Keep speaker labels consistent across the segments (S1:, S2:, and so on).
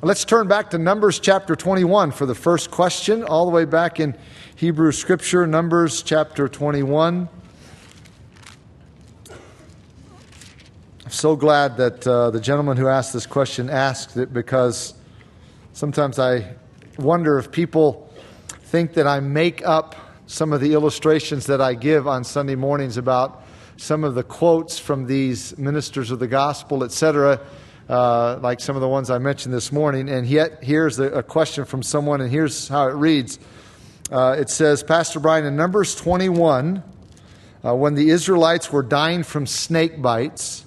S1: Let's turn back to Numbers chapter 21 for the first question, all the way back in Hebrew Scripture, Numbers chapter 21. I'm so glad that uh, the gentleman who asked this question asked it because sometimes I wonder if people think that I make up some of the illustrations that I give on Sunday mornings about some of the quotes from these ministers of the gospel, etc uh, like some of the ones I mentioned this morning. And yet, here's a, a question from someone, and here's how it reads uh, It says, Pastor Brian, in Numbers 21, uh, when the Israelites were dying from snake bites,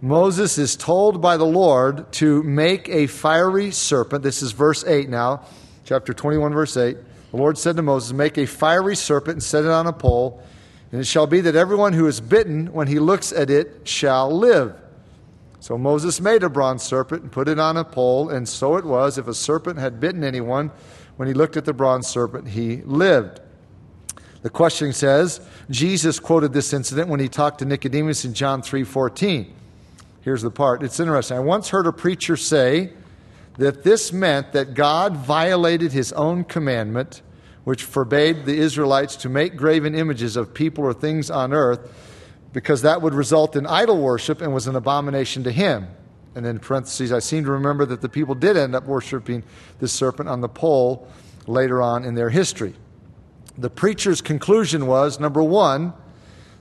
S1: Moses is told by the Lord to make a fiery serpent. This is verse 8 now, chapter 21, verse 8. The Lord said to Moses, Make a fiery serpent and set it on a pole, and it shall be that everyone who is bitten, when he looks at it, shall live. So Moses made a bronze serpent and put it on a pole, and so it was. If a serpent had bitten anyone, when he looked at the bronze serpent, he lived. The question says, Jesus quoted this incident when he talked to Nicodemus in John 3:14. Here's the part. It's interesting. I once heard a preacher say that this meant that God violated his own commandment, which forbade the Israelites to make graven images of people or things on earth because that would result in idol worship and was an abomination to him. And in parentheses, I seem to remember that the people did end up worshiping the serpent on the pole later on in their history. The preacher's conclusion was number one,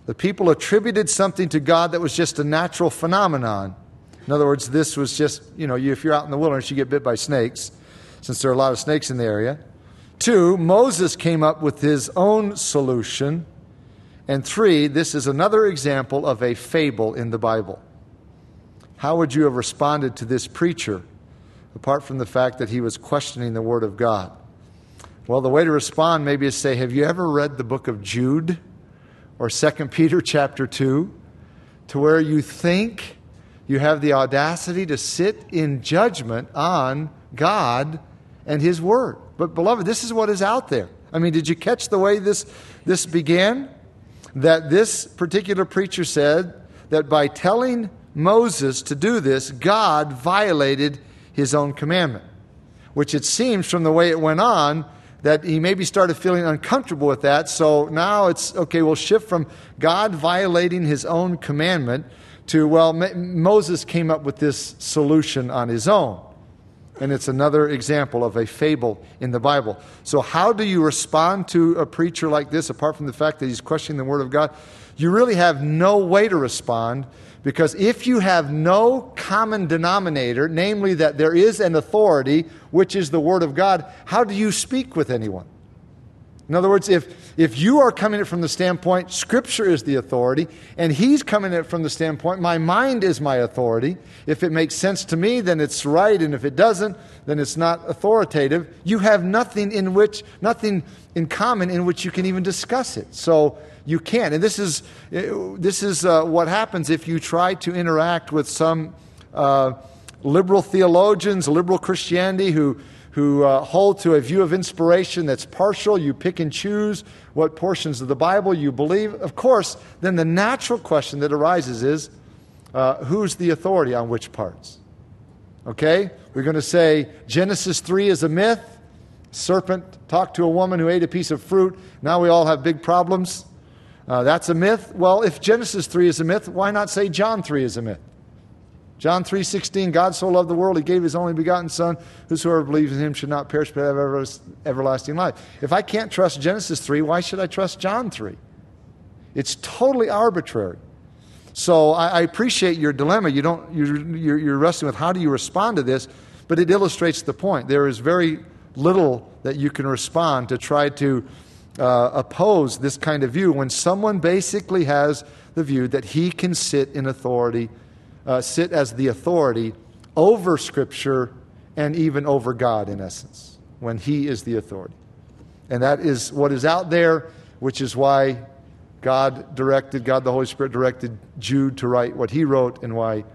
S1: the people attributed something to God that was just a natural phenomenon. In other words, this was just, you know, if you're out in the wilderness, you get bit by snakes, since there are a lot of snakes in the area. Two, Moses came up with his own solution and three, this is another example of a fable in the Bible. How would you have responded to this preacher, apart from the fact that he was questioning the Word of God? Well, the way to respond maybe is say, Have you ever read the book of Jude or 2 Peter chapter 2, to where you think you have the audacity to sit in judgment on God and His Word? But, beloved, this is what is out there. I mean, did you catch the way this, this began? That this particular preacher said that by telling Moses to do this, God violated his own commandment. Which it seems from the way it went on that he maybe started feeling uncomfortable with that. So now it's okay, we'll shift from God violating his own commandment to, well, Moses came up with this solution on his own. And it's another example of a fable in the Bible. So, how do you respond to a preacher like this, apart from the fact that he's questioning the Word of God? You really have no way to respond because if you have no common denominator, namely that there is an authority, which is the Word of God, how do you speak with anyone? In other words, if, if you are coming it from the standpoint, Scripture is the authority, and he's coming it from the standpoint, my mind is my authority. If it makes sense to me, then it's right, and if it doesn't, then it's not authoritative. You have nothing in which, nothing in common in which you can even discuss it. So you can't. And this is, this is uh, what happens if you try to interact with some uh, liberal theologians, liberal Christianity who who uh, hold to a view of inspiration that's partial. You pick and choose what portions of the Bible you believe. Of course, then the natural question that arises is uh, who's the authority on which parts? Okay? We're going to say Genesis 3 is a myth. Serpent talked to a woman who ate a piece of fruit. Now we all have big problems. Uh, that's a myth. Well, if Genesis 3 is a myth, why not say John 3 is a myth? John 3:16 God so loved the world he gave his only begotten son whosoever believes in him should not perish but have everlasting life. If I can't trust Genesis 3, why should I trust John 3? It's totally arbitrary. So I, I appreciate your dilemma. You don't, you're, you're, you're wrestling with how do you respond to this, but it illustrates the point. There is very little that you can respond to try to uh, oppose this kind of view when someone basically has the view that he can sit in authority uh, sit as the authority over Scripture and even over God, in essence, when He is the authority. And that is what is out there, which is why God directed, God the Holy Spirit directed Jude to write what he wrote, and why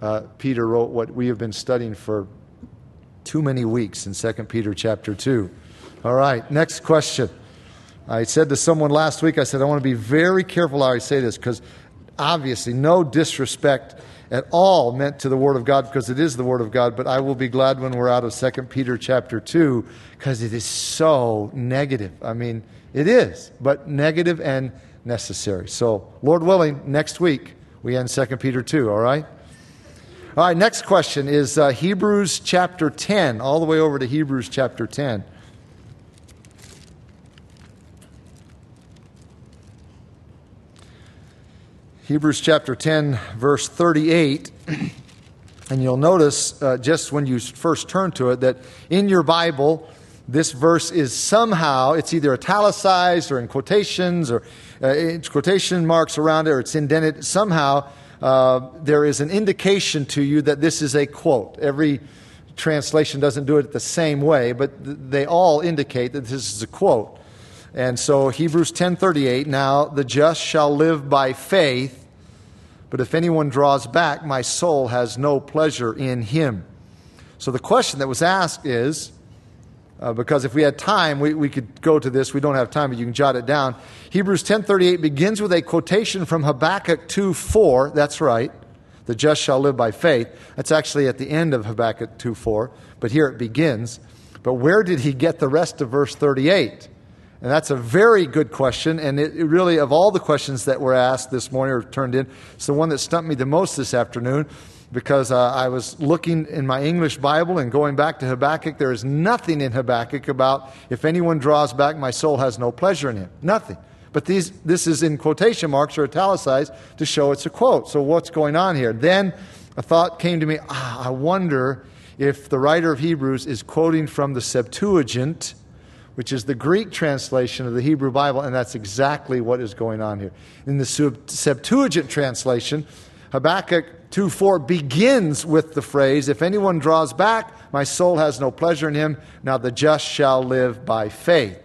S1: uh, Peter wrote what we have been studying for too many weeks in 2 Peter chapter 2. All right, next question. I said to someone last week, I said, I want to be very careful how I say this because obviously, no disrespect at all meant to the Word of God because it is the Word of God, but I will be glad when we're out of 2 Peter chapter 2 because it is so negative. I mean, it is, but negative and necessary. So, Lord willing, next week we end 2 Peter 2, all right? All right, next question is uh, Hebrews chapter 10, all the way over to Hebrews chapter 10. Hebrews chapter 10, verse 38. And you'll notice uh, just when you first turn to it that in your Bible, this verse is somehow, it's either italicized or in quotations or uh, quotation marks around it or it's indented. Somehow, uh, there is an indication to you that this is a quote. Every translation doesn't do it the same way, but th- they all indicate that this is a quote. And so Hebrews 10:38, now the just shall live by faith, but if anyone draws back, my soul has no pleasure in him. So the question that was asked is uh, because if we had time, we, we could go to this. We don't have time, but you can jot it down. Hebrews 10.38 begins with a quotation from Habakkuk 2.4. That's right. The just shall live by faith. That's actually at the end of Habakkuk 2.4, but here it begins. But where did he get the rest of verse 38? And that's a very good question. And it, it, really, of all the questions that were asked this morning or turned in, it's the one that stumped me the most this afternoon because uh, I was looking in my English Bible and going back to Habakkuk. There is nothing in Habakkuk about if anyone draws back, my soul has no pleasure in him. Nothing. But these, this is in quotation marks or italicized to show it's a quote. So, what's going on here? Then a thought came to me ah, I wonder if the writer of Hebrews is quoting from the Septuagint which is the Greek translation of the Hebrew Bible, and that's exactly what is going on here. In the Septuagint translation, Habakkuk 2:4 begins with the phrase, If anyone draws back, my soul has no pleasure in him. Now the just shall live by faith.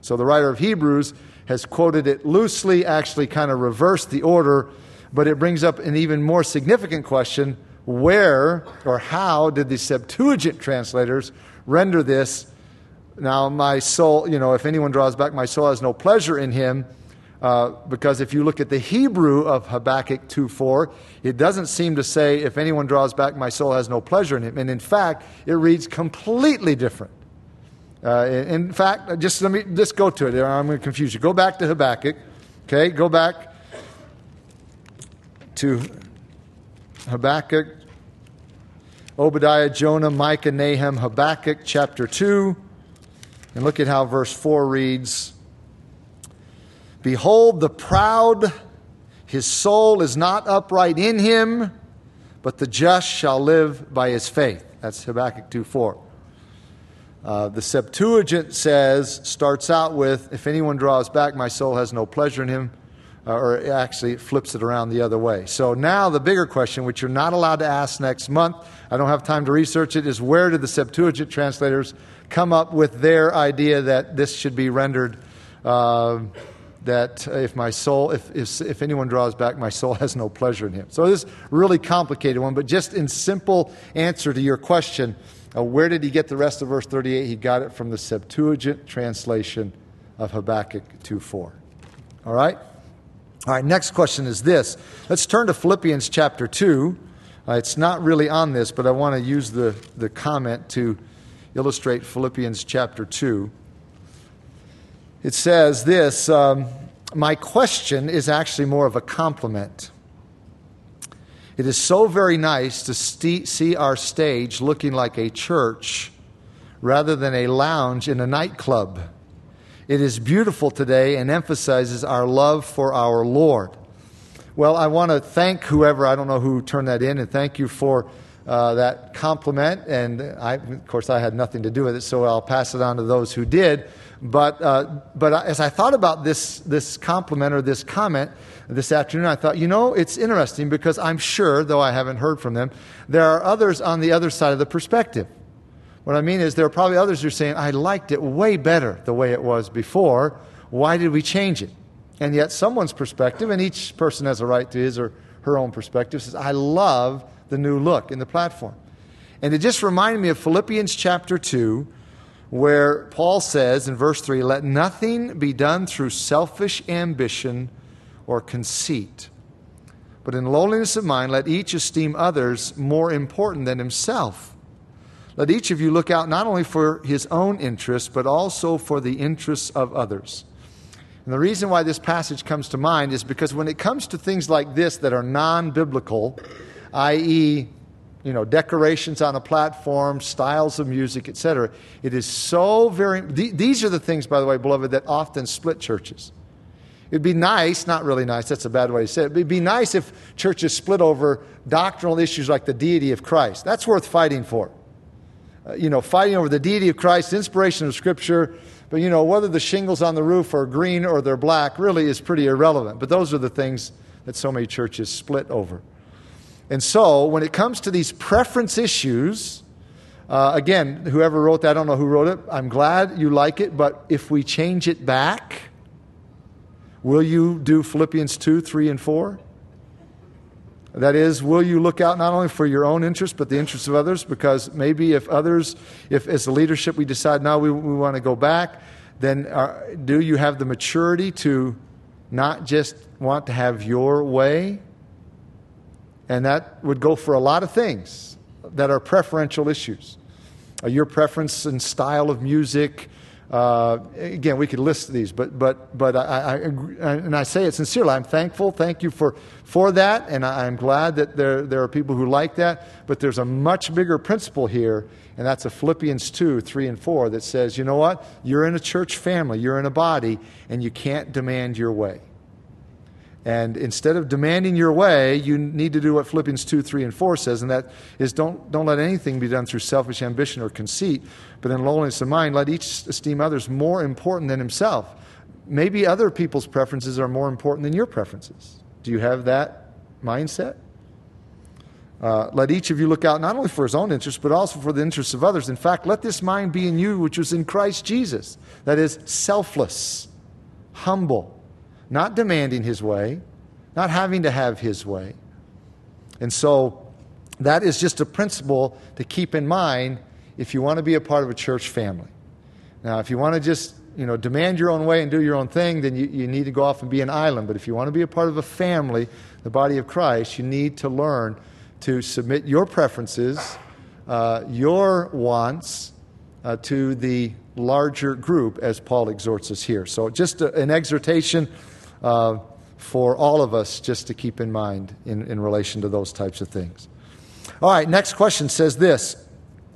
S1: So the writer of Hebrews has quoted it loosely, actually kind of reversed the order, but it brings up an even more significant question where or how did the Septuagint translators render this now, my soul, you know, if anyone draws back, my soul has no pleasure in him. Uh, because if you look at the Hebrew of Habakkuk 2:4, it doesn't seem to say, if anyone draws back, my soul has no pleasure in him. And in fact, it reads completely different. Uh, in fact, just let me just go to it. I'm going to confuse you. Go back to Habakkuk. Okay, go back to Habakkuk, Obadiah, Jonah, Micah, Nahum, Habakkuk, chapter 2. And look at how verse 4 reads Behold, the proud, his soul is not upright in him, but the just shall live by his faith. That's Habakkuk 2 4. Uh, the Septuagint says, starts out with, If anyone draws back, my soul has no pleasure in him. Uh, or actually, it flips it around the other way. So now the bigger question, which you're not allowed to ask next month, I don't have time to research it, is where did the Septuagint translators come up with their idea that this should be rendered uh, that if my soul, if, if, if, anyone draws back, my soul has no pleasure in him. So this really complicated one, but just in simple answer to your question, uh, where did he get the rest of verse 38? He got it from the Septuagint translation of Habakkuk 2.4. All right? All right, next question is this. Let's turn to Philippians chapter 2. Uh, it's not really on this, but I want to use the, the comment to illustrate Philippians chapter 2. It says this um, My question is actually more of a compliment. It is so very nice to st- see our stage looking like a church rather than a lounge in a nightclub. It is beautiful today and emphasizes our love for our Lord. Well, I want to thank whoever, I don't know who turned that in, and thank you for uh, that compliment. And I, of course, I had nothing to do with it, so I'll pass it on to those who did. But, uh, but as I thought about this, this compliment or this comment this afternoon, I thought, you know, it's interesting because I'm sure, though I haven't heard from them, there are others on the other side of the perspective. What I mean is, there are probably others who are saying, I liked it way better the way it was before. Why did we change it? And yet, someone's perspective, and each person has a right to his or her own perspective, says, I love the new look in the platform. And it just reminded me of Philippians chapter 2, where Paul says in verse 3 let nothing be done through selfish ambition or conceit, but in lowliness of mind, let each esteem others more important than himself. Let each of you look out not only for his own interests, but also for the interests of others. And the reason why this passage comes to mind is because when it comes to things like this that are non biblical, i.e., you know, decorations on a platform, styles of music, etc. It is so very. Th- these are the things, by the way, beloved, that often split churches. It'd be nice, not really nice, that's a bad way to say it, it'd be nice if churches split over doctrinal issues like the deity of Christ. That's worth fighting for. Uh, you know, fighting over the deity of Christ, inspiration of Scripture, but you know, whether the shingles on the roof are green or they're black really is pretty irrelevant. But those are the things that so many churches split over. And so, when it comes to these preference issues, uh, again, whoever wrote that, I don't know who wrote it. I'm glad you like it, but if we change it back, will you do Philippians 2, 3, and 4? That is, will you look out not only for your own interest, but the interests of others? Because maybe if others, if as a leadership we decide now we, we want to go back, then are, uh, do you have the maturity to not just want to have your way, and that would go for a lot of things that are preferential issues. Uh, your preference and style of music. Uh, again, we could list these, but, but, but I, I, and I say it sincerely. I'm thankful. Thank you for, for that, and I, I'm glad that there, there are people who like that. But there's a much bigger principle here, and that's a Philippians 2, 3, and 4 that says, you know what? You're in a church family, you're in a body, and you can't demand your way. And instead of demanding your way, you need to do what Philippians 2, 3, and 4 says, and that is don't, don't let anything be done through selfish ambition or conceit, but in lowliness of mind, let each esteem others more important than himself. Maybe other people's preferences are more important than your preferences. Do you have that mindset? Uh, let each of you look out not only for his own interests, but also for the interests of others. In fact, let this mind be in you, which was in Christ Jesus. That is, selfless, humble, not demanding his way, not having to have his way. And so that is just a principle to keep in mind if you want to be a part of a church family. Now, if you want to just you know, demand your own way and do your own thing, then you, you need to go off and be an island. But if you want to be a part of a family, the body of Christ, you need to learn to submit your preferences, uh, your wants, uh, to the larger group, as Paul exhorts us here. So, just a, an exhortation uh, for all of us just to keep in mind in, in relation to those types of things. All right, next question says this.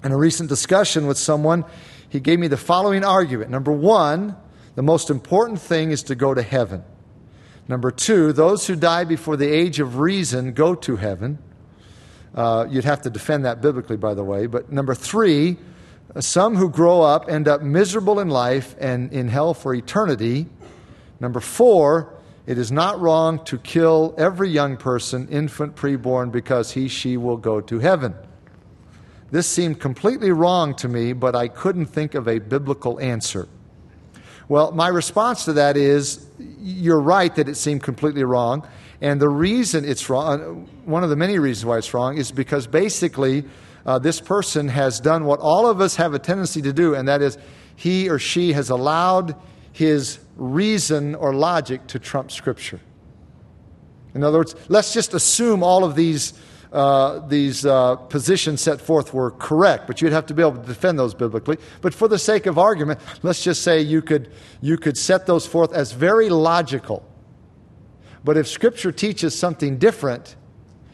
S1: In a recent discussion with someone, he gave me the following argument. Number one, the most important thing is to go to heaven. Number two, those who die before the age of reason go to heaven. Uh, you'd have to defend that biblically, by the way. But number three, some who grow up end up miserable in life and in hell for eternity. Number four, it is not wrong to kill every young person, infant, preborn, because he, she will go to heaven. This seemed completely wrong to me, but I couldn't think of a biblical answer. Well, my response to that is you're right that it seemed completely wrong. And the reason it's wrong, one of the many reasons why it's wrong, is because basically uh, this person has done what all of us have a tendency to do, and that is he or she has allowed his reason or logic to trump Scripture. In other words, let's just assume all of these, uh, these uh, positions set forth were correct, but you'd have to be able to defend those biblically. But for the sake of argument, let's just say you could, you could set those forth as very logical. But if Scripture teaches something different,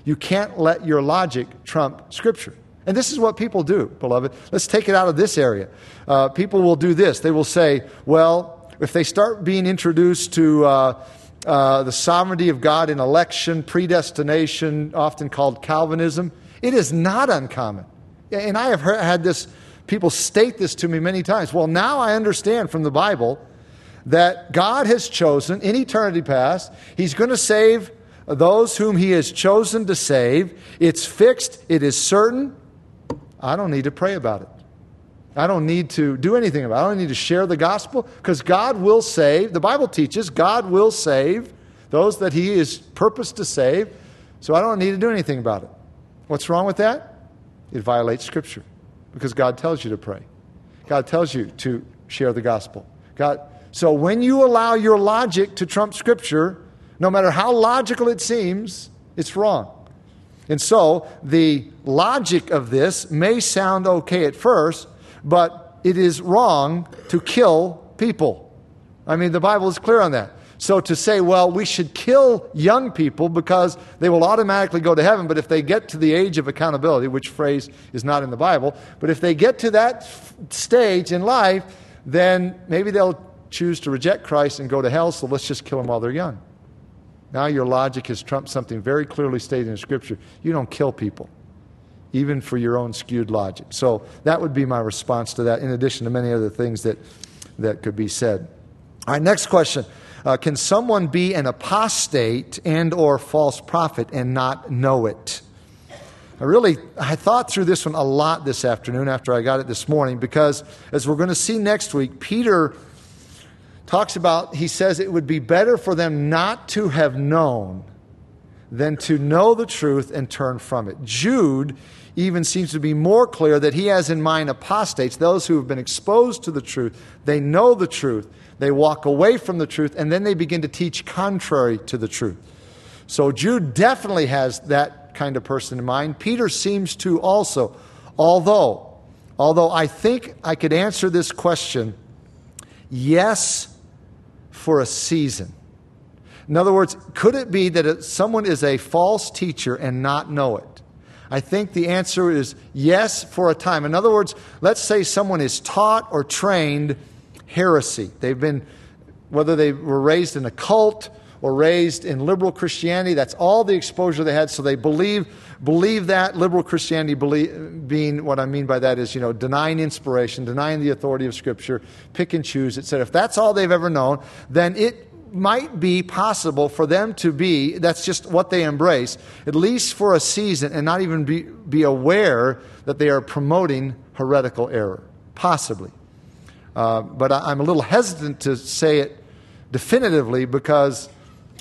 S1: you can't let your logic trump Scripture. And this is what people do, beloved. Let's take it out of this area. Uh, people will do this. They will say, well, if they start being introduced to uh, uh, the sovereignty of God in election, predestination, often called Calvinism, it is not uncommon. And I have heard, had this, people state this to me many times. Well, now I understand from the Bible that God has chosen in eternity past, He's going to save those whom He has chosen to save. It's fixed, it is certain. I don't need to pray about it. I don't need to do anything about it. I don't need to share the gospel because God will save. The Bible teaches God will save those that He is purposed to save. So I don't need to do anything about it. What's wrong with that? It violates Scripture because God tells you to pray. God tells you to share the gospel. God, so when you allow your logic to trump Scripture, no matter how logical it seems, It's wrong. And so the logic of this may sound okay at first, but it is wrong to kill people. I mean, the Bible is clear on that. So to say, well, we should kill young people because they will automatically go to heaven, but if they get to the age of accountability, which phrase is not in the Bible, but if they get to that stage in life, then maybe they'll choose to reject Christ and go to hell, so let's just kill them while they're young. Now your logic has trumped something very clearly stated in Scripture. You don't kill people, even for your own skewed logic. So that would be my response to that, in addition to many other things that, that could be said. All right, next question. Uh, can someone be an apostate and or false prophet and not know it? I really I thought through this one a lot this afternoon after I got it this morning because as we're going to see next week, Peter talks about he says it would be better for them not to have known than to know the truth and turn from it. Jude even seems to be more clear that he has in mind apostates, those who have been exposed to the truth. They know the truth, they walk away from the truth, and then they begin to teach contrary to the truth. So Jude definitely has that kind of person in mind. Peter seems to also, although, although I think I could answer this question yes for a season. In other words, could it be that someone is a false teacher and not know it? I think the answer is yes for a time. In other words, let's say someone is taught or trained heresy. They've been, whether they were raised in a cult or raised in liberal Christianity, that's all the exposure they had. So they believe, believe that. Liberal Christianity believe, being what I mean by that is, you know, denying inspiration, denying the authority of Scripture, pick and choose, etc. If that's all they've ever known, then it might be possible for them to be, that's just what they embrace, at least for a season, and not even be, be aware that they are promoting heretical error. Possibly. Uh, but I, am a little hesitant to say it definitively because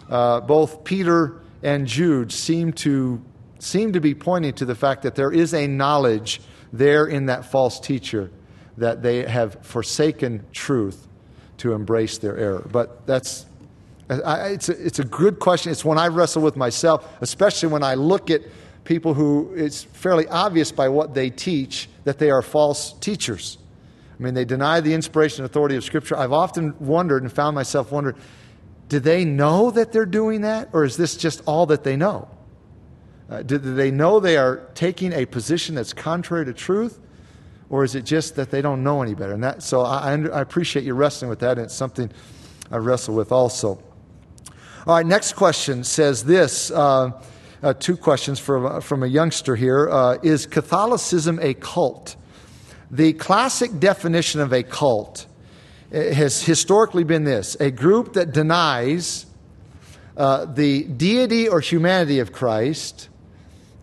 S1: uh, both Peter and Jude seem to, seem to be pointing to the fact that there is a knowledge there in that false teacher that they have forsaken truth to embrace their error. But that's I, it's, a, it's a good question. It's one I wrestle with myself, especially when I look at people who it's fairly obvious by what they teach that they are false teachers. I mean, they deny the inspiration and authority of Scripture. I've often wondered and found myself wondering do they know that they're doing that, or is this just all that they know? Uh, do, do they know they are taking a position that's contrary to truth, or is it just that they don't know any better? And that, so I, I appreciate you wrestling with that, and it's something I wrestle with also. All right, next question says this. Uh, uh, two questions from, from a youngster here. Uh, is Catholicism a cult? The classic definition of a cult uh, has historically been this a group that denies uh, the deity or humanity of Christ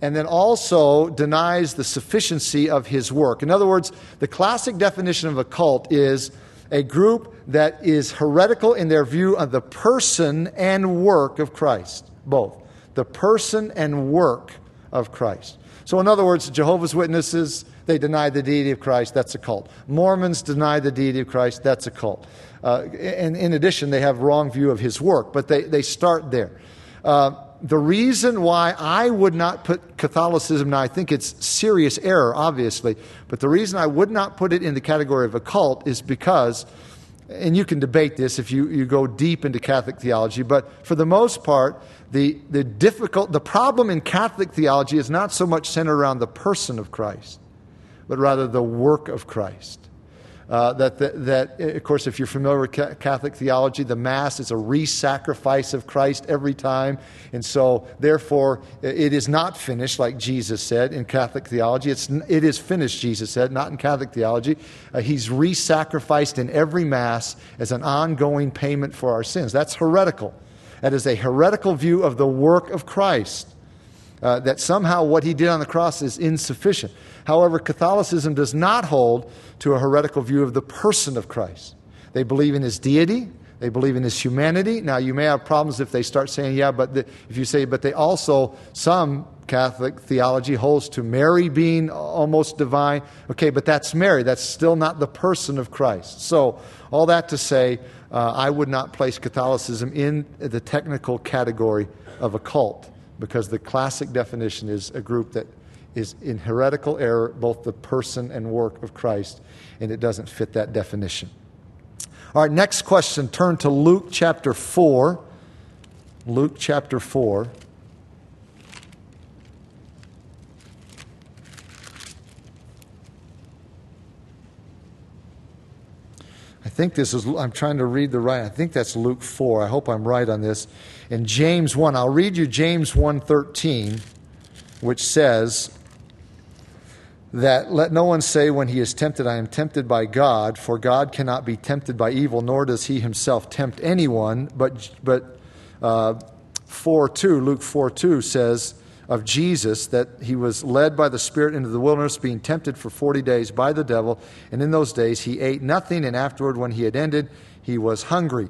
S1: and then also denies the sufficiency of his work. In other words, the classic definition of a cult is a group that is heretical in their view of the person and work of Christ. Both. The person and work of Christ. So, in other words, Jehovah's Witnesses, they deny the deity of Christ, that's a cult. Mormons deny the deity of Christ, that's a cult. Uh, and in addition, they have wrong view of his work, but they, they start there. Uh, the reason why I would not put Catholicism, now I think it's serious error, obviously, but the reason I would not put it in the category of a cult is because, and you can debate this if you, you go deep into Catholic theology, but for the most part, the, the difficult, the problem in Catholic theology is not so much centered around the person of Christ, but rather the work of Christ. Uh, that, that, that, of course, if you're familiar with Catholic theology, the Mass is a re sacrifice of Christ every time. And so, therefore, it is not finished, like Jesus said in Catholic theology. It's, it is finished, Jesus said, not in Catholic theology. Uh, he's re sacrificed in every Mass as an ongoing payment for our sins. That's heretical. That is a heretical view of the work of Christ. Uh, that somehow what he did on the cross is insufficient. However, Catholicism does not hold to a heretical view of the person of Christ. They believe in his deity, they believe in his humanity. Now, you may have problems if they start saying, yeah, but the, if you say, but they also, some Catholic theology holds to Mary being almost divine. Okay, but that's Mary. That's still not the person of Christ. So, all that to say, uh, I would not place Catholicism in the technical category of a cult. because the classic definition is a group that is in heretical error, both the person and work of Christ, and it doesn't fit that definition. All right, next question. Turn to Luke chapter 4. Luke chapter 4. I think this is, I'm trying to read the right, I think that's Luke 4. I hope I'm right on this. In James 1, I'll read you James 1.13, which says that let no one say when he is tempted, I am tempted by God, for God cannot be tempted by evil, nor does he himself tempt anyone. But, but uh, 4 2, Luke 4 2 says, of Jesus that he was led by the Spirit into the wilderness, being tempted for 40 days by the devil. And in those days he ate nothing, and afterward, when he had ended, he was hungry.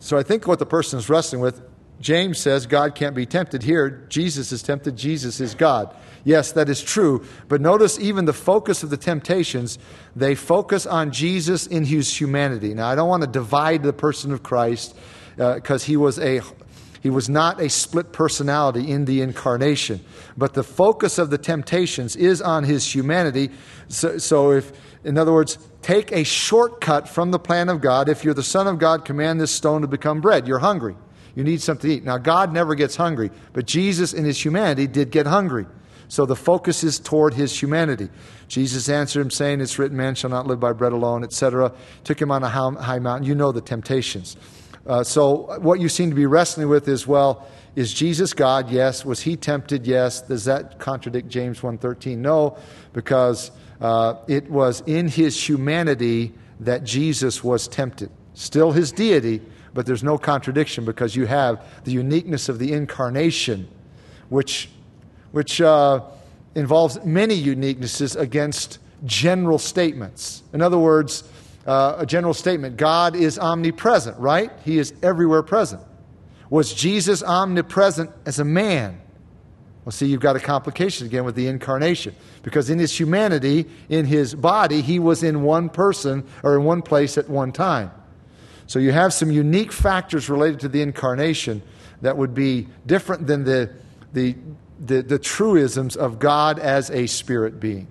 S1: So I think what the person is wrestling with, James says God can't be tempted. Here, Jesus is tempted, Jesus is God. Yes, that is true. But notice even the focus of the temptations, they focus on Jesus in his humanity. Now, I don't want to divide the person of Christ because uh, he was a he was not a split personality in the incarnation, but the focus of the temptations is on his humanity. So, so, if, in other words, take a shortcut from the plan of God. If you're the Son of God, command this stone to become bread. You're hungry. You need something to eat. Now, God never gets hungry, but Jesus in his humanity did get hungry. So the focus is toward his humanity. Jesus answered him, saying, It's written, man shall not live by bread alone, etc. Took him on a high mountain. You know the temptations. Uh, so, what you seem to be wrestling with is well, is Jesus God? Yes. Was he tempted? Yes. Does that contradict James 1:13? No, because uh, it was in his humanity that Jesus was tempted. Still his deity, but there's no contradiction because you have the uniqueness of the incarnation, which, which uh, involves many uniquenesses against general statements. In other words, uh, a general statement God is omnipresent, right? He is everywhere present. Was Jesus omnipresent as a man? Well, see, you've got a complication again with the incarnation. Because in his humanity, in his body, he was in one person or in one place at one time. So you have some unique factors related to the incarnation that would be different than the, the, the, the truisms of God as a spirit being.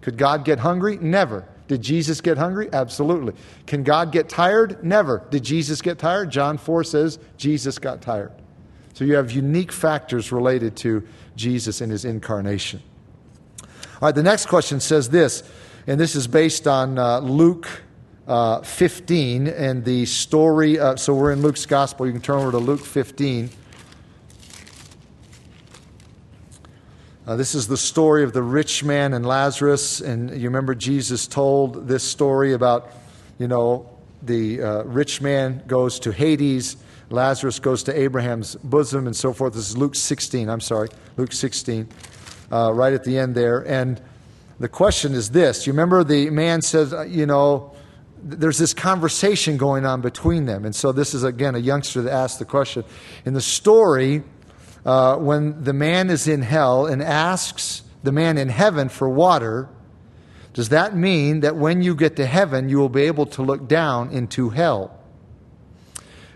S1: Could God get hungry? Never. Did Jesus get hungry? Absolutely. Can God get tired? Never. Did Jesus get tired? John 4 says Jesus got tired. So you have unique factors related to Jesus and his incarnation. All right, the next question says this, and this is based on uh, Luke uh, 15 and the story. Uh, so we're in Luke's gospel. You can turn over to Luke 15. Uh, this is the story of the rich man and Lazarus. And you remember Jesus told this story about, you know, the uh, rich man goes to Hades, Lazarus goes to Abraham's bosom, and so forth. This is Luke 16, I'm sorry, Luke 16, uh, right at the end there. And the question is this You remember the man says, uh, you know, there's this conversation going on between them. And so this is, again, a youngster that asked the question. In the story, uh, when the man is in hell and asks the man in heaven for water, does that mean that when you get to heaven, you will be able to look down into hell?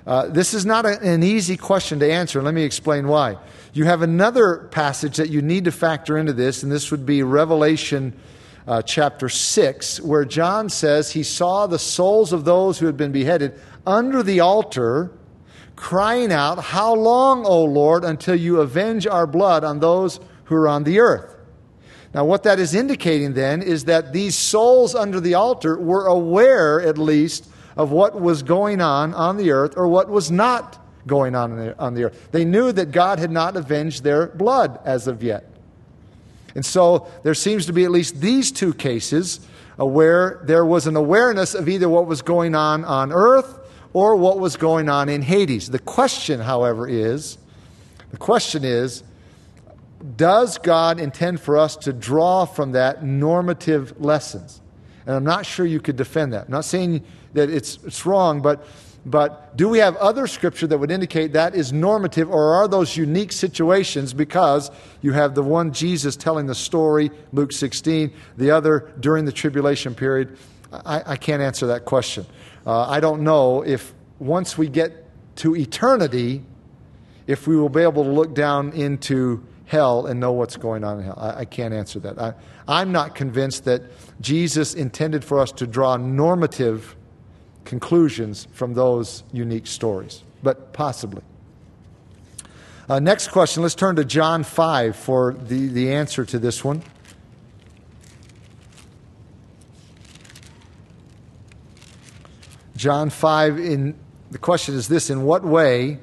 S1: Uh, this is not a, an easy question to answer. Let me explain why. You have another passage that you need to factor into this, and this would be Revelation uh, chapter 6, where John says he saw the souls of those who had been beheaded under the altar crying out, How long, O Lord, until you avenge our blood on those who are on the earth? Now, what that is indicating then is that these souls under the altar were aware, at least, of what was going on on the earth or what was not going on on the earth. They knew that God had not avenged their blood as of yet. And so there seems to be at least these two cases uh, where there was an awareness of either what was going on on earth or what was going on in Hades. The question, however, is the question is does God intend for us to draw from that normative lessons? And I'm not sure you could defend that. I'm not saying that it's, it's wrong, but, but do we have other scripture that would indicate that is normative, or are those unique situations because you have the one Jesus telling the story, Luke 16, the other during the tribulation period? I, I can't answer that question. Uh, I don't know if once we get to eternity, if we will be able to look down into hell and know what's going on in hell. I, I can't answer that. I, I'm not convinced that Jesus intended for us to draw normative conclusions from those unique stories, but possibly. Uh, next question, let's turn to John 5 for the, the answer to this one. John 5, in, the question is this In what way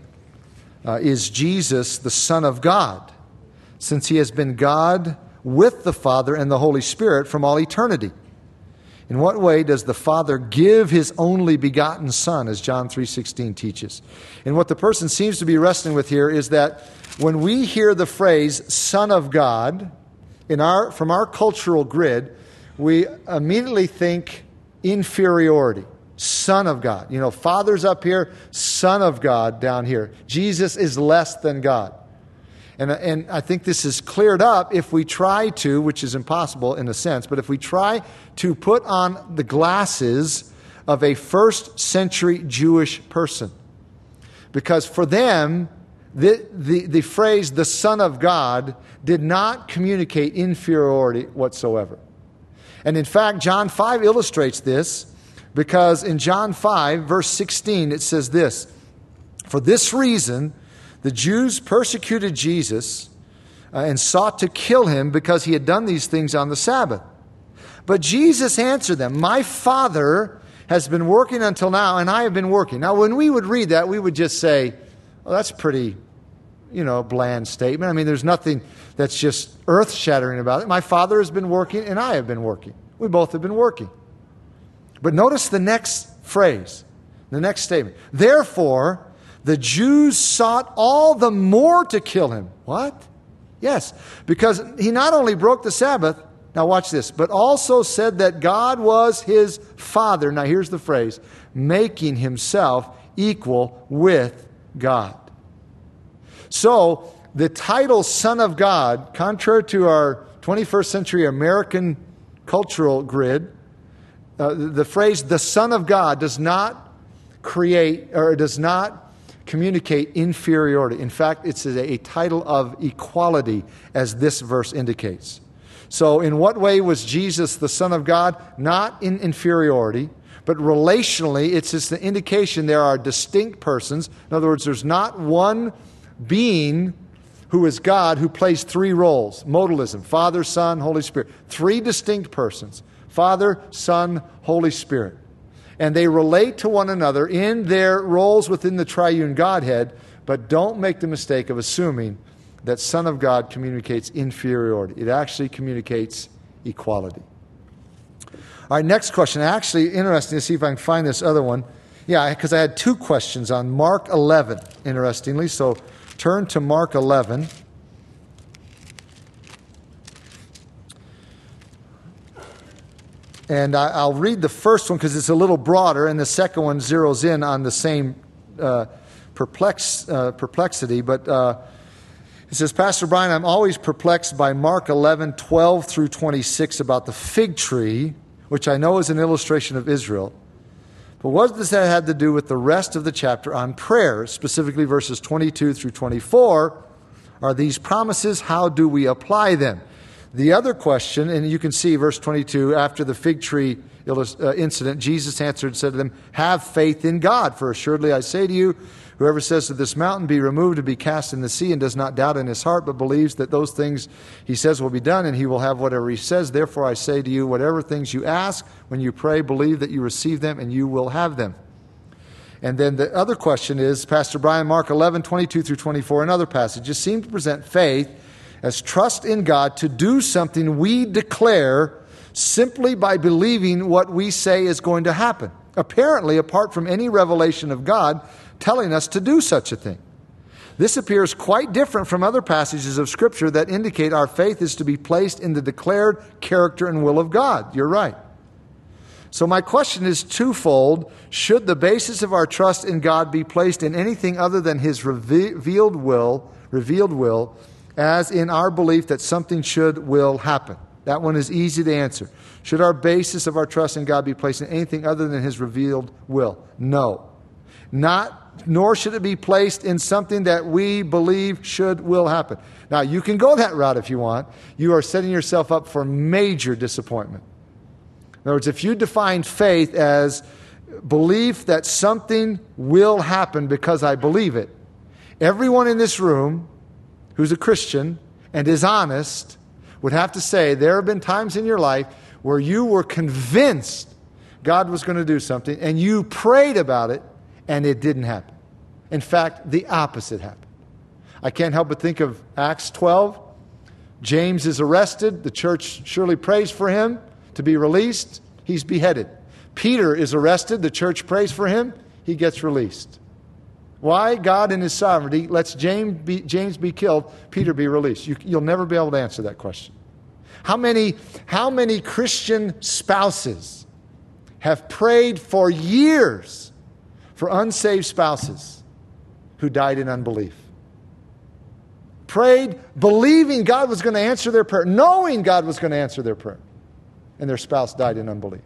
S1: uh, is Jesus the Son of God, since he has been God with the Father and the Holy Spirit from all eternity? In what way does the Father give his only begotten Son, as John 3:16 teaches? And what the person seems to be wrestling with here is that when we hear the phrase Son of God, in our, from our cultural grid, we immediately think inferiority. Son of God. You know, Father's up here, Son of God down here. Jesus is less than God. And, and I think this is cleared up if we try to, which is impossible in a sense, but if we try to put on the glasses of a first century Jewish person. Because for them, the, the, the phrase the Son of God did not communicate inferiority whatsoever. And in fact, John 5 illustrates this because in John 5, verse 16, it says this For this reason, the Jews persecuted Jesus uh, and sought to kill him because he had done these things on the Sabbath. But Jesus answered them, My Father has been working until now, and I have been working. Now, when we would read that, we would just say, Well, that's pretty, you know, bland statement. I mean, there's nothing that's just earth shattering about it. My Father has been working, and I have been working. We both have been working. But notice the next phrase, the next statement. Therefore, the Jews sought all the more to kill him. What? Yes, because he not only broke the Sabbath, now watch this, but also said that God was his Father. Now here's the phrase making himself equal with God. So, the title Son of God, contrary to our 21st century American cultural grid, uh, the phrase the Son of God does not create or does not communicate inferiority. In fact, it's a, title of equality, as this verse indicates. So, in what way was Jesus the Son of God? Not in inferiority, but relationally, it's just an indication there are distinct persons. In other words, there's not one being who is God who plays three roles modalism Father, Son, Holy Spirit. Three distinct persons. Father, Son, Holy Spirit. And they relate to one another in their roles within the triune Godhead, but don't make the mistake of assuming that Son of God communicates inferiority. It actually communicates equality. All right, next question. Actually, interesting to see if I can find this other one. Yeah, because I had two questions on Mark 11, interestingly. So turn to Mark 11. And I, will read the first one because it's a little broader, and the second one zeroes in on the same uh, perplex, uh, perplexity. But uh, it says, Pastor Brian, I'm always perplexed by Mark 11, 12 through 26 about the fig tree, which I know is an illustration of Israel. But what does that have to do with the rest of the chapter on prayer, specifically verses 22 through 24? Are these promises? How do we apply them? The other question, and you can see verse 22, after the fig tree uh, incident, Jesus answered and said to them, Have faith in God, for assuredly I say to you, whoever says to this mountain, Be removed and be cast in the sea, and does not doubt in his heart, but believes that those things he says will be done, and he will have whatever he says. Therefore I say to you, whatever things you ask when you pray, believe that you receive them, and you will have them. And then the other question is Pastor Brian, Mark 11, 22 through 24, and other passages seem to present faith as trust in God to do something we declare simply by believing what we say is going to happen, apparently, apart from any revelation of God telling us to do such a thing. This appears quite different from other passages of Scripture that indicate our faith is to be placed in the declared character and will of God. You're right. So, my question is twofold. Should the basis of our trust in God be placed in anything other than His revealed will, revealed will, as in our belief that something should will happen. That one is easy to answer. Should our basis of our trust in God be placed in anything other than His revealed will? No. Not nor should it be placed in something that we believe should will happen. Now, you can go that route if you want. You are setting yourself up for major disappointment. In other words, if you define faith as belief that something will happen because I believe it, everyone in this room who's a Christian and is honest would have to say there have been times in your life where you were convinced God was going to do something and you prayed about it and it didn't happen. In fact, the opposite happened. I can't help but think of Acts 12. James is arrested. The church surely prays for him to be released. He's beheaded. Peter is arrested. The church prays for him. He gets released. Why? God, in His sovereignty, lets James be, James be killed, Peter be released. You, you'll never be able to answer that question. How many, how many Christian spouses have prayed for years for unsaved spouses who died in unbelief? Prayed believing God was going to answer their prayer, knowing God was going to answer their prayer, and their spouse died in unbelief.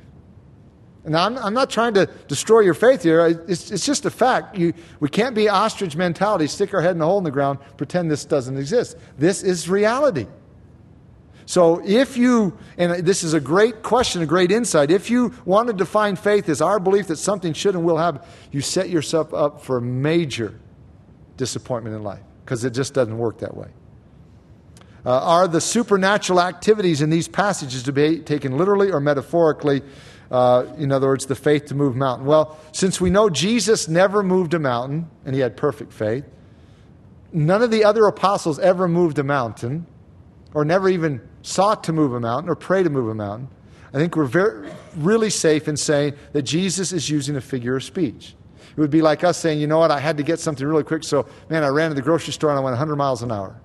S1: Now, I'm, I'm, not trying to destroy your faith here. It's, it's just a fact. You, we can't be ostrich mentality, stick our head in a hole in the ground, pretend this doesn't exist. This is reality. So, if you, and this is a great question, a great insight, if you want to define faith as our belief that something should and will happen, you set yourself up for major disappointment in life because it just doesn't work that way. Uh, are the supernatural activities in these passages to be taken literally or metaphorically? Uh, in other words, the faith to move mountain. Well, since we know Jesus never moved a mountain and he had perfect faith, none of the other apostles ever moved a mountain or never even sought to move a mountain or pray to move a mountain. I think we're very, really safe in saying that Jesus is using a figure of speech. It would be like us saying, you know what, I had to get something really quick, so man, I ran to the grocery store and I went 100 miles an hour.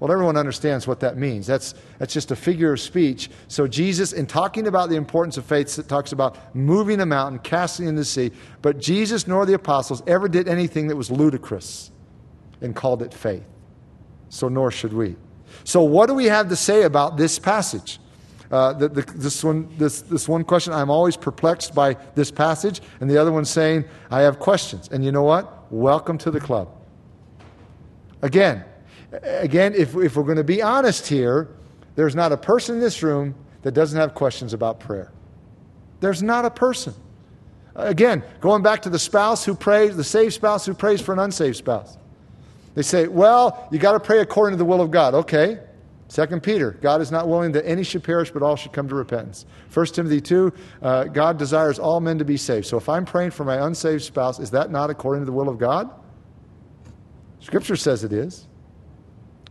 S1: Well, everyone understands what that means. That's, that's just a figure of speech. So, Jesus, in talking about the importance of faith, talks about moving a mountain, casting in the sea. But Jesus nor the apostles ever did anything that was ludicrous and called it faith. So, nor should we. So, what do we have to say about this passage? Uh, the, the, this, one, this, this one question, I'm always perplexed by this passage, and the other one saying, I have questions. And you know what? Welcome to the club. Again, again, if, if we're going to be honest here, there's not a person in this room that doesn't have questions about prayer. There's not a person. Again, going back to the spouse who prays, the saved spouse who prays for an unsaved spouse. They say, well, you got to pray according to the will of God. Okay. Second Peter, God is not willing that any should perish, but all should come to repentance. First Timothy 2, uh, God desires all men to be saved. So if I'm praying for my unsaved spouse, is that not according to the will of God? Scripture says it is.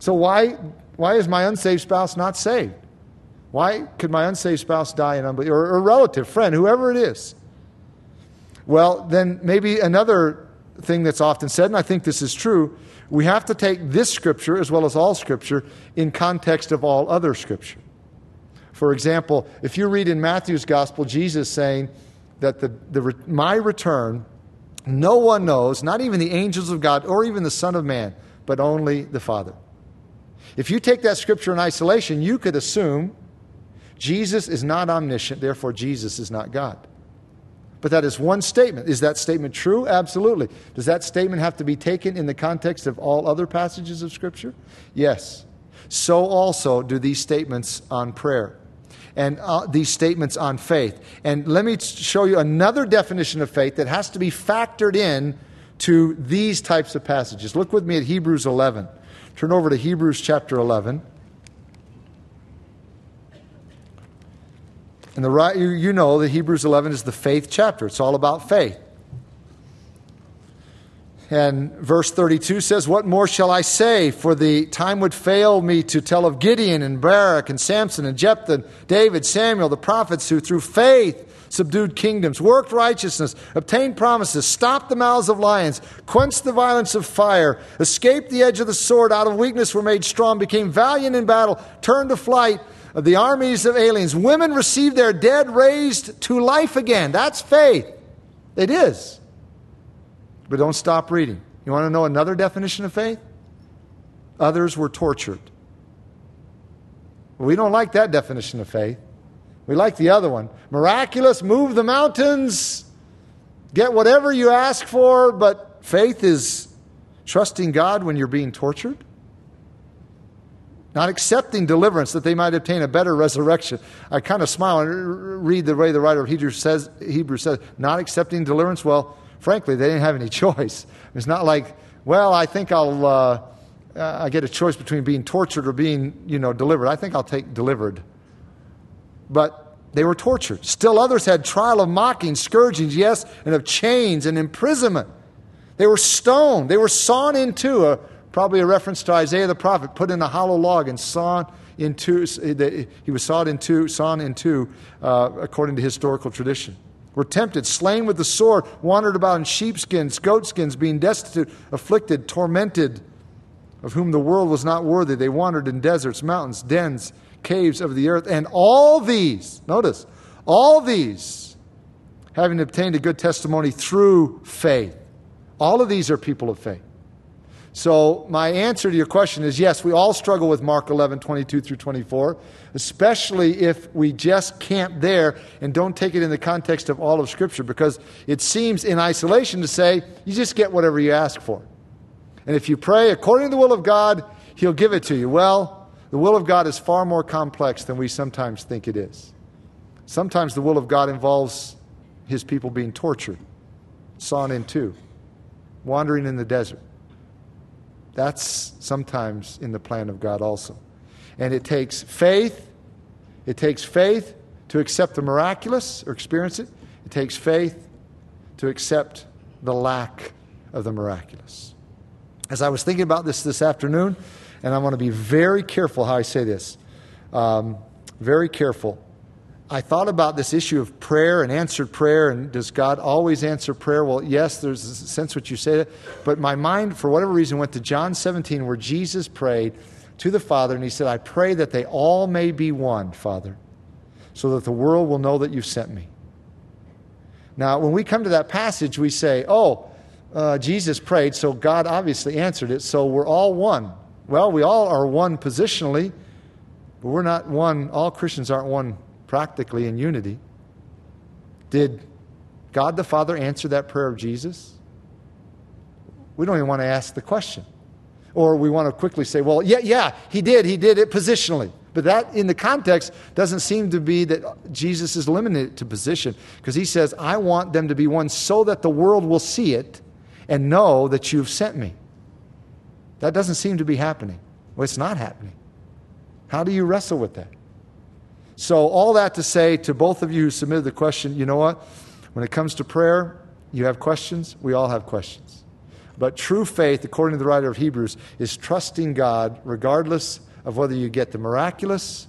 S1: So, why, why is my unsaved spouse not saved? Why could my unsaved spouse die in unbelief? Or a relative, friend, whoever it is? Well, then maybe another thing that's often said, and I think this is true, we have to take this scripture as well as all scripture in context of all other scripture. For example, if you read in Matthew's gospel, Jesus saying that the, the, my return, no one knows, not even the angels of God or even the Son of Man, but only the Father. If you take that scripture in isolation, you could assume Jesus is not omniscient, therefore, Jesus is not God. But that is one statement. Is that statement true? Absolutely. Does that statement have to be taken in the context of all other passages of Scripture? Yes. So also do these statements on prayer and uh, these statements on faith. And let me show you another definition of faith that has to be factored in to these types of passages. Look with me at Hebrews 11. Turn over to Hebrews chapter 11. And the right, you, you know that Hebrews 11 is the faith chapter. It's all about faith. And verse 32 says, What more shall I say? For the time would fail me to tell of Gideon and Barak and Samson and Jephthah, David, Samuel, the prophets who through faith subdued kingdoms, worked righteousness, obtained promises, stopped the mouths of lions, quenched the violence of fire, escaped the edge of the sword, out of weakness were made strong, became valiant in battle, turned to flight of the armies of aliens. Women received their dead raised to life again. That's faith. It is. But don't stop reading. You want to know another definition of faith? Others were tortured. We don't like that definition of faith. We like the other one. Miraculous, move the mountains, get whatever you ask for, but faith is trusting God when you're being tortured? Not accepting deliverance that they might obtain a better resurrection. I kind of smile and read the way the writer of Hebrews says, Hebrews says, not accepting deliverance. Well, frankly, they didn't have any choice. It's not like, well, I think I'll, uh, I get a choice between being tortured or being, you know, delivered. I think I'll take delivered. But they were tortured. Still others had trial of mocking, scourgings, yes, and of chains and imprisonment. They were stoned. They were sawn in two. A, probably a reference to Isaiah the prophet, put in a hollow log and sawn in two. He was sawed in two, sawn in two, uh, according to historical tradition. Were tempted, slain with the sword, wandered about in sheepskins, goatskins, being destitute, afflicted, tormented, of whom the world was not worthy. They wandered in deserts, mountains, dens, caves of the earth. And all these, notice, all these, having obtained a good testimony through faith. All of these are people of faith. So, my answer to your question is yes, we all struggle with Mark 11, 22 through 24, especially if we just camp there and don't take it in the context of all of Scripture, because it seems in isolation to say you just get whatever you ask for. And if you pray according to the will of God, He'll give it to you. Well, the will of God is far more complex than we sometimes think it is. Sometimes the will of God involves His people being tortured, sawn in two, wandering in the desert. That's sometimes in the plan of God also. And it takes faith. It takes faith to accept the miraculous or experience it. It takes faith to accept the lack of the miraculous. As I was thinking about this this afternoon, and I want to be very careful how I say this, um, very careful. I thought about this issue of prayer and answered prayer, and does God always answer prayer? Well, yes, there's a sense what you say but my mind, for whatever reason, went to John 17, where Jesus prayed to the Father, and he said, I pray that they all may be one, Father, so that the world will know that you've sent me. Now, when we come to that passage, we say, oh, uh, Jesus prayed, so God obviously answered it, so we're all one. Well, we all are one positionally, but we're not one, all Christians aren't one practically in unity. Did God the Father answer that prayer of Jesus? We don't even want to ask the question. Or we want to quickly say, well, yeah, yeah, he did. He did it positionally. But that, in the context, doesn't seem to be that Jesus is limited to position because he says, I want them to be one so that the world will see it and know that you've sent me. That doesn't seem to be happening. Well, it's not happening. How do you wrestle with that? So, all that to say to both of you who submitted the question, you know what? When it comes to prayer, you have questions. We all have questions. But true faith, according to the writer of Hebrews, is trusting God regardless of whether you get the miraculous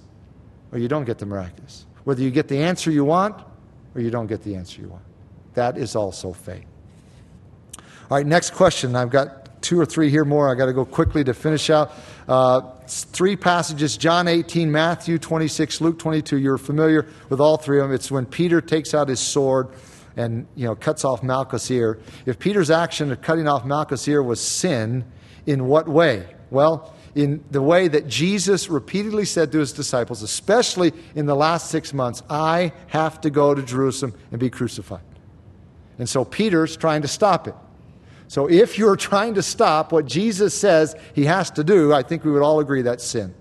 S1: or you don't get the miraculous. Whether you get the answer you want or you don't get the answer you want. That is also faith. All right, next question. I've got two or three here more. i got to go quickly to finish out. Uh, three passages John 18, Matthew 26, Luke 22. You're familiar with all three of them. It's when Peter takes out his sword and you know, cuts off Malchus' ear. If Peter's action of cutting off Malchus' ear was sin, in what way? Well, in the way that Jesus repeatedly said to his disciples, especially in the last six months, I have to go to Jerusalem and be crucified. And so Peter's trying to stop it. So if you're trying to stop what Jesus says he has to do, I think we would all agree that's sin.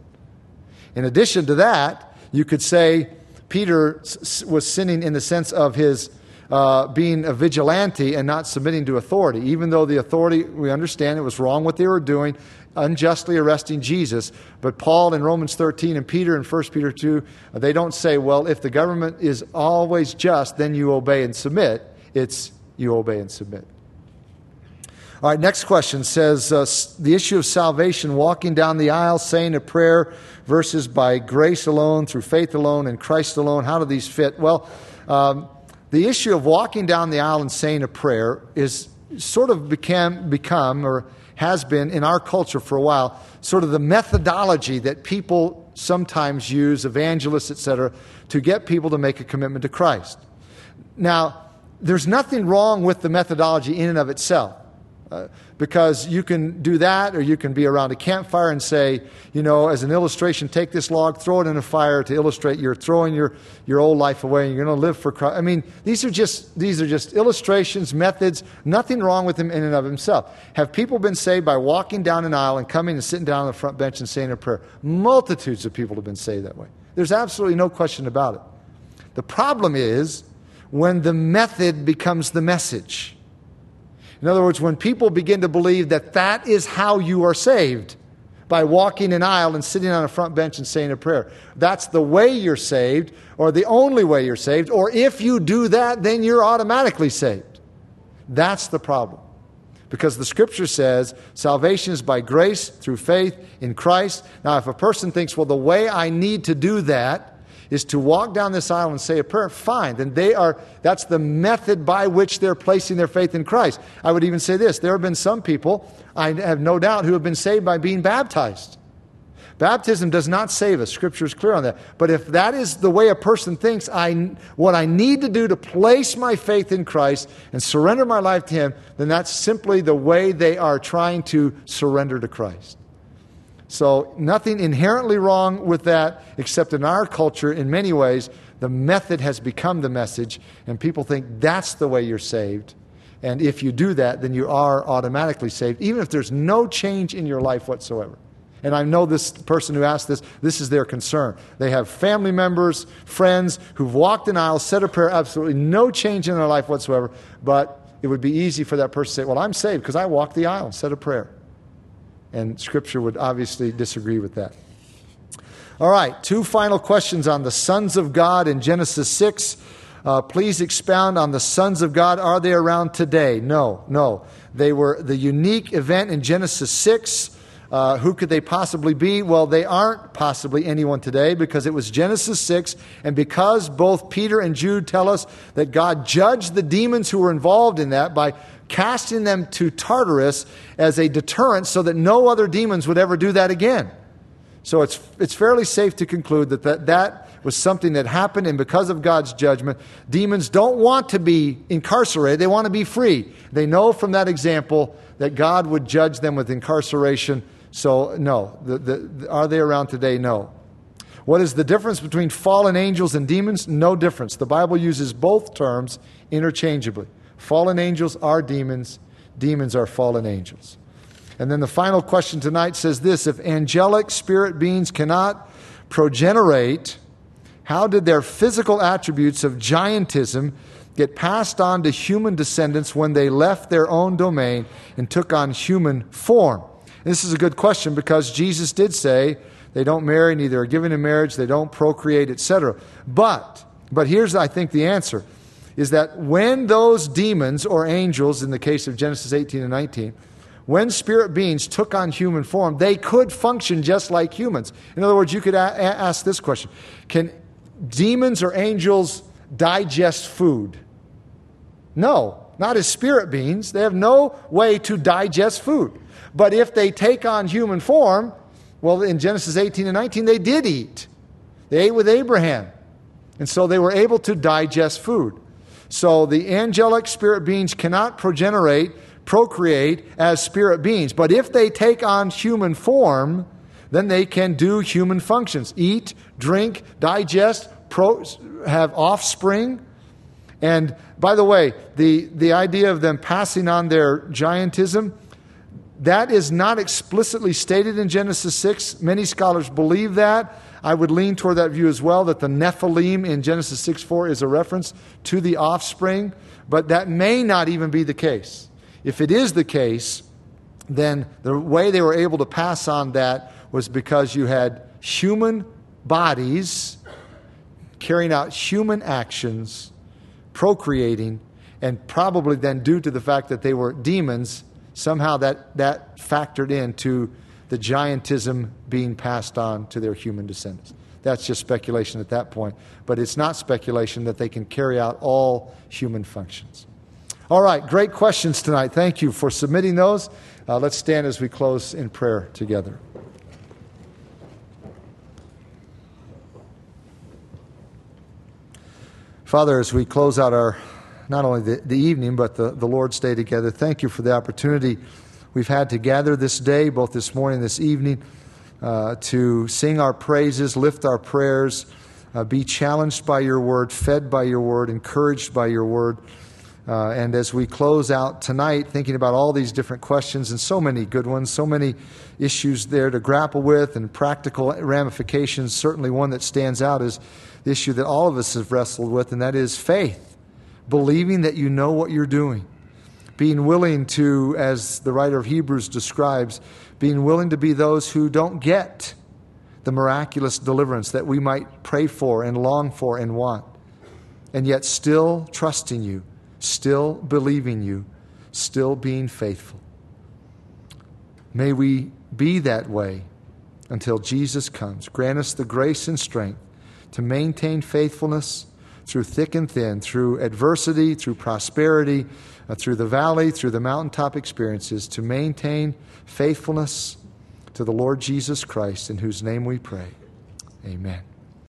S1: In addition to that, you could say Peter was sinning in the sense of his uh, being a vigilante and not submitting to authority, even though the authority, we understand it was wrong what they were doing, unjustly arresting Jesus. But Paul in Romans 13 and Peter in 1 Peter 2, they don't say, well, if the government is always just, then you obey and submit. It's you obey and submit. All right, next question says uh, the issue of salvation, walking down the aisle, saying a prayer versus by grace alone, through faith alone, in Christ alone. How do these fit? Well, um, the issue of walking down the aisle and saying a prayer is sort of became, become or has been in our culture for a while sort of the methodology that people sometimes use, evangelists, etc., to get people to make a commitment to Christ. Now, there's nothing wrong with the methodology in and of itself. Uh, because you can do that, or you can be around a campfire and say, you know, as an illustration, take this log, throw it in a fire to illustrate you're throwing your, your old life away and you're going to live for Christ. I mean, these are just these are just illustrations, methods. Nothing wrong with them in and of himself. Have people been saved by walking down an aisle and coming and sitting down on the front bench and saying a prayer? Multitudes of people have been saved that way. There's absolutely no question about it. The problem is when the method becomes the message. In other words, when people begin to believe that that is how you are saved, by walking an aisle and sitting on a front bench and saying a prayer. That's the way you're saved, or the only way you're saved, or if you do that, then you're automatically saved. That's the problem. Because the scripture says salvation is by grace through faith in Christ. Now, if a person thinks, well, the way I need to do that is to walk down this aisle and say a prayer, fine. Then they are, that's the method by which they're placing their faith in Christ. I would even say this there have been some people, I have no doubt, who have been saved by being baptized. Baptism does not save us. Scripture is clear on that. But if that is the way a person thinks, I, what I need to do to place my faith in Christ and surrender my life to Him, then that's simply the way they are trying to surrender to Christ. So, nothing inherently wrong with that, except in our culture, in many ways, the method has become the message, and people think that's the way you're saved. And if you do that, then you are automatically saved, even if there's no change in your life whatsoever. And I know this person who asked this, this is their concern. They have family members, friends who've walked an aisle, said a prayer, absolutely no change in their life whatsoever, but it would be easy for that person to say, Well, I'm saved because I walked the aisle, said a prayer. And Scripture would obviously disagree with that. All right, two final questions on the sons of God in Genesis 6. Uh, please expound on the sons of God. Are they around today? No, no. They were the unique event in Genesis 6. Uh, who could they possibly be? Well, they aren't possibly anyone today because it was Genesis 6, and because both Peter and Jude tell us that God judged the demons who were involved in that by casting them to Tartarus as a deterrent so that no other demons would ever do that again. So it's, it's fairly safe to conclude that, that that was something that happened, and because of God's judgment, demons don't want to be incarcerated, they want to be free. They know from that example that God would judge them with incarceration. So, no. The, the, are they around today? No. What is the difference between fallen angels and demons? No difference. The Bible uses both terms interchangeably. Fallen angels are demons, demons are fallen angels. And then the final question tonight says this If angelic spirit beings cannot progenerate, how did their physical attributes of giantism get passed on to human descendants when they left their own domain and took on human form? This is a good question because Jesus did say they don't marry, neither are given in marriage, they don't procreate, etc. But, but here's, I think, the answer is that when those demons or angels, in the case of Genesis 18 and 19, when spirit beings took on human form, they could function just like humans. In other words, you could a- ask this question Can demons or angels digest food? No, not as spirit beings. They have no way to digest food. But if they take on human form, well, in Genesis 18 and 19, they did eat. They ate with Abraham. And so they were able to digest food. So the angelic spirit beings cannot progenerate, procreate as spirit beings. But if they take on human form, then they can do human functions eat, drink, digest, pro, have offspring. And by the way, the, the idea of them passing on their giantism, that is not explicitly stated in Genesis 6. Many scholars believe that. I would lean toward that view as well, that the Nephilim in Genesis 6 4 is a reference to the offspring, but that may not even be the case. If it is the case, then the way they were able to pass on that was because you had human bodies carrying out human actions, procreating, and probably then due to the fact that they were demons, somehow that, that factored into the giantism being passed on to their human descendants. That's just speculation at that point. But it's not speculation that they can carry out all human functions. All right, great questions tonight. Thank you for submitting those. Uh, let's stand as we close in prayer together. Father, as we close out our not only the, the evening, but the, the Lord's Day together. Thank you for the opportunity we've had to gather this day, both this morning and this evening, uh, to sing our praises, lift our prayers, uh, be challenged by your word, fed by your word, encouraged by your word. Uh, and as we close out tonight, thinking about all these different questions and so many good ones, so many issues there to grapple with and practical ramifications, certainly one that stands out is the issue that all of us have wrestled with, and that is faith. Believing that you know what you're doing. Being willing to, as the writer of Hebrews describes, being willing to be those who don't get the miraculous deliverance that we might pray for and long for and want, and yet still trusting you still believing you, still being faithful. May we be that way until Jesus comes. Grant us the grace and strength to maintain faithfulness through thick and thin, through adversity, through prosperity, uh, through the valley, through the mountaintop experiences, to maintain faithfulness to the Lord Jesus Christ, in whose name we pray. Amen.